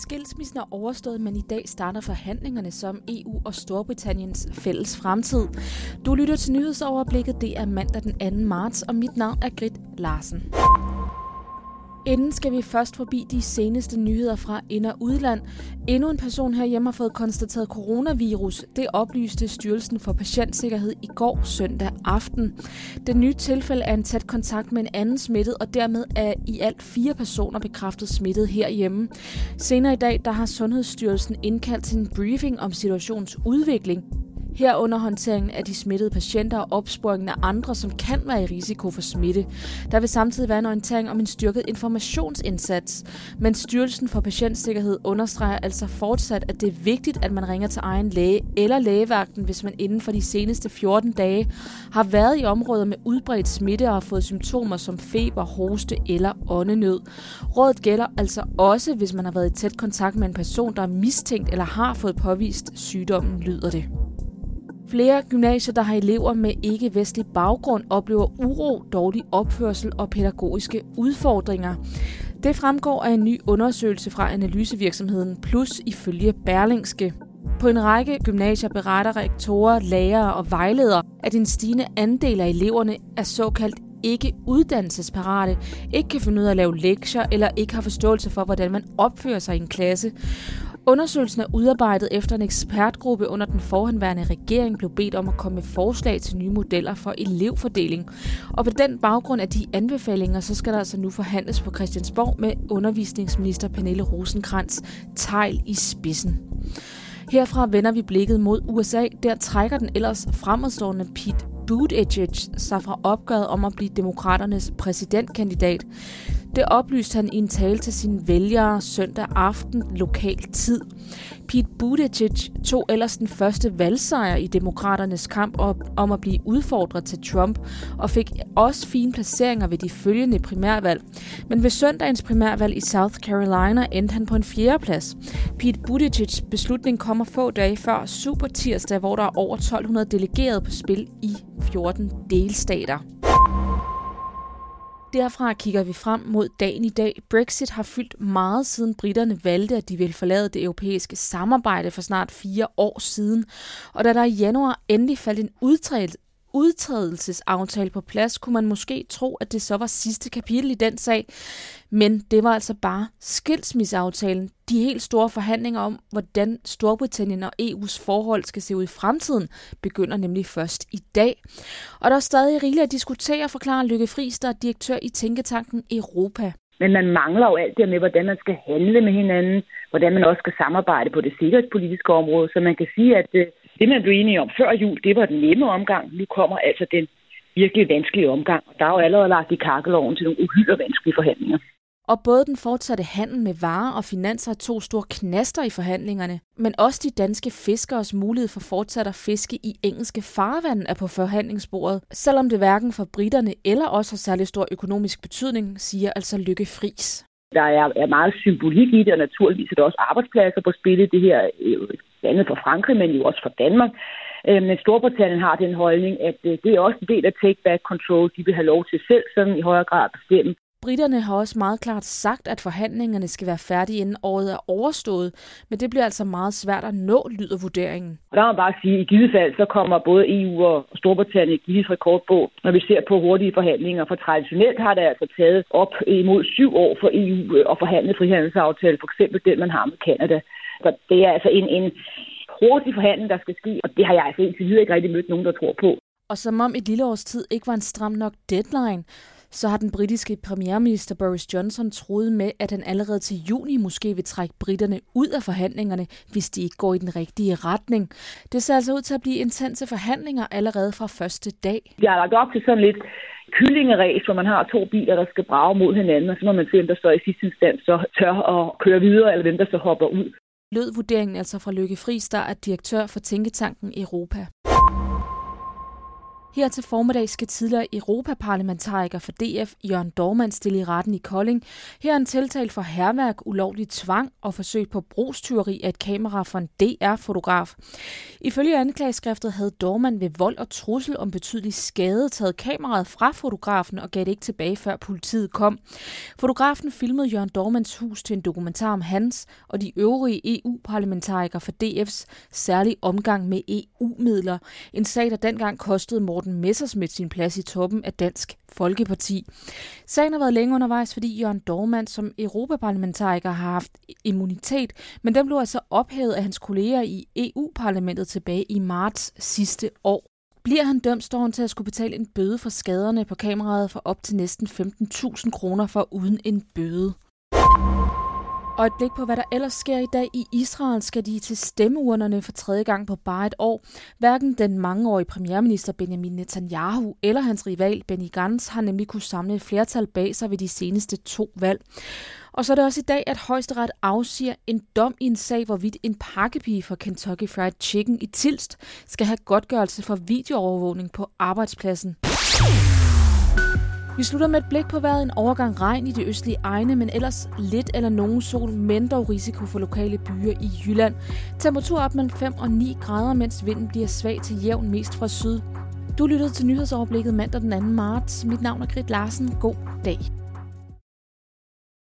Skilsmissen er overstået, men i dag starter forhandlingerne som EU og Storbritanniens fælles fremtid. Du lytter til nyhedsoverblikket. Det er mandag den 2. marts, og mit navn er Grit Larsen. Inden skal vi først forbi de seneste nyheder fra ind- og udland. Endnu en person herhjemme har fået konstateret coronavirus. Det oplyste Styrelsen for Patientsikkerhed i går søndag aften. Det nye tilfælde er en tæt kontakt med en anden smittet, og dermed er i alt fire personer bekræftet smittet herhjemme. Senere i dag der har Sundhedsstyrelsen indkaldt til en briefing om situationens udvikling herunder håndteringen af de smittede patienter og opsporingen af andre, som kan være i risiko for smitte. Der vil samtidig være en orientering om en styrket informationsindsats, men Styrelsen for Patientsikkerhed understreger altså fortsat, at det er vigtigt, at man ringer til egen læge eller lægevagten, hvis man inden for de seneste 14 dage har været i områder med udbredt smitte og har fået symptomer som feber, hoste eller åndenød. Rådet gælder altså også, hvis man har været i tæt kontakt med en person, der er mistænkt eller har fået påvist sygdommen, lyder det. Flere gymnasier, der har elever med ikke-vestlig baggrund, oplever uro, dårlig opførsel og pædagogiske udfordringer. Det fremgår af en ny undersøgelse fra analysevirksomheden Plus ifølge Berlingske. På en række gymnasier beretter rektorer, lærere og vejledere, at en stigende andel af eleverne er såkaldt ikke uddannelsesparate, ikke kan finde ud af at lave lektier eller ikke har forståelse for, hvordan man opfører sig i en klasse. Undersøgelsen er udarbejdet efter en ekspertgruppe under den forhenværende regering blev bedt om at komme med forslag til nye modeller for elevfordeling. Og på den baggrund af de anbefalinger, så skal der altså nu forhandles på Christiansborg med undervisningsminister Pernille rosenkrantz Tejl i spidsen. Herfra vender vi blikket mod USA. Der trækker den ellers fremadstående Pete Buttigieg sig fra opgøret om at blive demokraternes præsidentkandidat. Det oplyste han i en tale til sine vælgere søndag aften lokal tid. Pete Buttigieg tog ellers den første valgsejr i demokraternes kamp om at blive udfordret til Trump, og fik også fine placeringer ved de følgende primærvalg. Men ved søndagens primærvalg i South Carolina endte han på en fjerdeplads. Pete Buttigiegs beslutning kommer få dage før Super Tirsdag, hvor der er over 1200 delegerede på spil i 14 delstater. Derfra kigger vi frem mod dagen i dag. Brexit har fyldt meget siden britterne valgte, at de ville forlade det europæiske samarbejde for snart fire år siden. Og da der i januar endelig faldt en udtrædelsesaftale på plads, kunne man måske tro, at det så var sidste kapitel i den sag. Men det var altså bare skilsmisseaftalen. De helt store forhandlinger om, hvordan Storbritannien og EU's forhold skal se ud i fremtiden, begynder nemlig først i dag. Og der er stadig rigeligt at diskutere, forklarer Lykke Friis, der er direktør i Tænketanken Europa. Men man mangler jo alt det med, hvordan man skal handle med hinanden, hvordan man også skal samarbejde på det sikkerhedspolitiske område. Så man kan sige, at øh, det, man blev enige om før jul, det var den nemme omgang. Nu kommer altså den virkelig vanskelige omgang. Der er jo allerede lagt i kakkeloven til nogle uhyre vanskelige forhandlinger. Og både den fortsatte handel med varer og finanser er to store knaster i forhandlingerne, men også de danske fiskeres mulighed for fortsat at fiske i engelske farvand er på forhandlingsbordet, selvom det hverken for britterne eller også har særlig stor økonomisk betydning, siger altså Lykke Fris. Der er, er meget symbolik i det, og naturligvis er der også arbejdspladser på spillet. Det her øh, andet for Frankrig, men jo også for Danmark. Øh, men Storbritannien har den holdning, at øh, det er også en del af take back control. De vil have lov til selv sådan i højere grad at bestemme, Britterne har også meget klart sagt, at forhandlingerne skal være færdige inden året er overstået, men det bliver altså meget svært at nå, lyder vurderingen. Der må man bare sige, at i givet fald så kommer både EU og Storbritannien i givet rekordbog, når vi ser på hurtige forhandlinger. For traditionelt har det altså taget op imod syv år for EU at forhandle frihandelsaftale, for eksempel den, man har med Kanada. Så det er altså en, en hurtig forhandling, der skal ske, og det har jeg altså indtil videre ikke rigtig mødt nogen, der tror på. Og som om et lille års tid ikke var en stram nok deadline, så har den britiske premierminister Boris Johnson troet med, at han allerede til juni måske vil trække britterne ud af forhandlingerne, hvis de ikke går i den rigtige retning. Det ser altså ud til at blive intense forhandlinger allerede fra første dag. Jeg har lagt op til sådan lidt kyllingeræs, hvor man har to biler, der skal brage mod hinanden, og så må man se, hvem der står i sidste instans så tør at køre videre, eller hvem der så hopper ud. Lød vurderingen altså fra Lykke Friis, der er direktør for Tænketanken Europa. Her til formiddag skal tidligere Europaparlamentariker for DF Jørgen Dormand stille i retten i Kolding. Her er en tiltalt for herværk, ulovlig tvang og forsøg på brugstyveri af et kamera fra en DR-fotograf. Ifølge anklageskriftet havde Dormand ved vold og trussel om betydelig skade taget kameraet fra fotografen og gav det ikke tilbage, før politiet kom. Fotografen filmede Jørgen Dormands hus til en dokumentar om hans og de øvrige EU-parlamentarikere for DF's særlige omgang med EU-midler. En sag, der dengang kostede Morten Messersmith sin plads i toppen af Dansk Folkeparti. Sagen har været længe undervejs, fordi Jørgen Dormand som europaparlamentariker har haft immunitet, men den blev altså ophævet af hans kolleger i EU-parlamentet tilbage i marts sidste år. Bliver han dømt, står han til at skulle betale en bøde for skaderne på kameraet for op til næsten 15.000 kroner for uden en bøde. Og et blik på, hvad der ellers sker i dag i Israel, skal de til stemmeurnerne for tredje gang på bare et år. Hverken den mangeårige premierminister Benjamin Netanyahu eller hans rival Benny Gantz har nemlig kunne samle et flertal bag sig ved de seneste to valg. Og så er det også i dag, at højesteret afsiger en dom i en sag, hvorvidt en pakkepige fra Kentucky Fried Chicken i Tilst skal have godtgørelse for videoovervågning på arbejdspladsen. Vi slutter med et blik på vejret. En overgang regn i de østlige egne, men ellers lidt eller nogen sol, men dog risiko for lokale byer i Jylland. Temperatur op mellem 5 og 9 grader, mens vinden bliver svag til jævn mest fra syd. Du lyttede til nyhedsoverblikket mandag den 2. marts. Mit navn er Grit Larsen. God dag.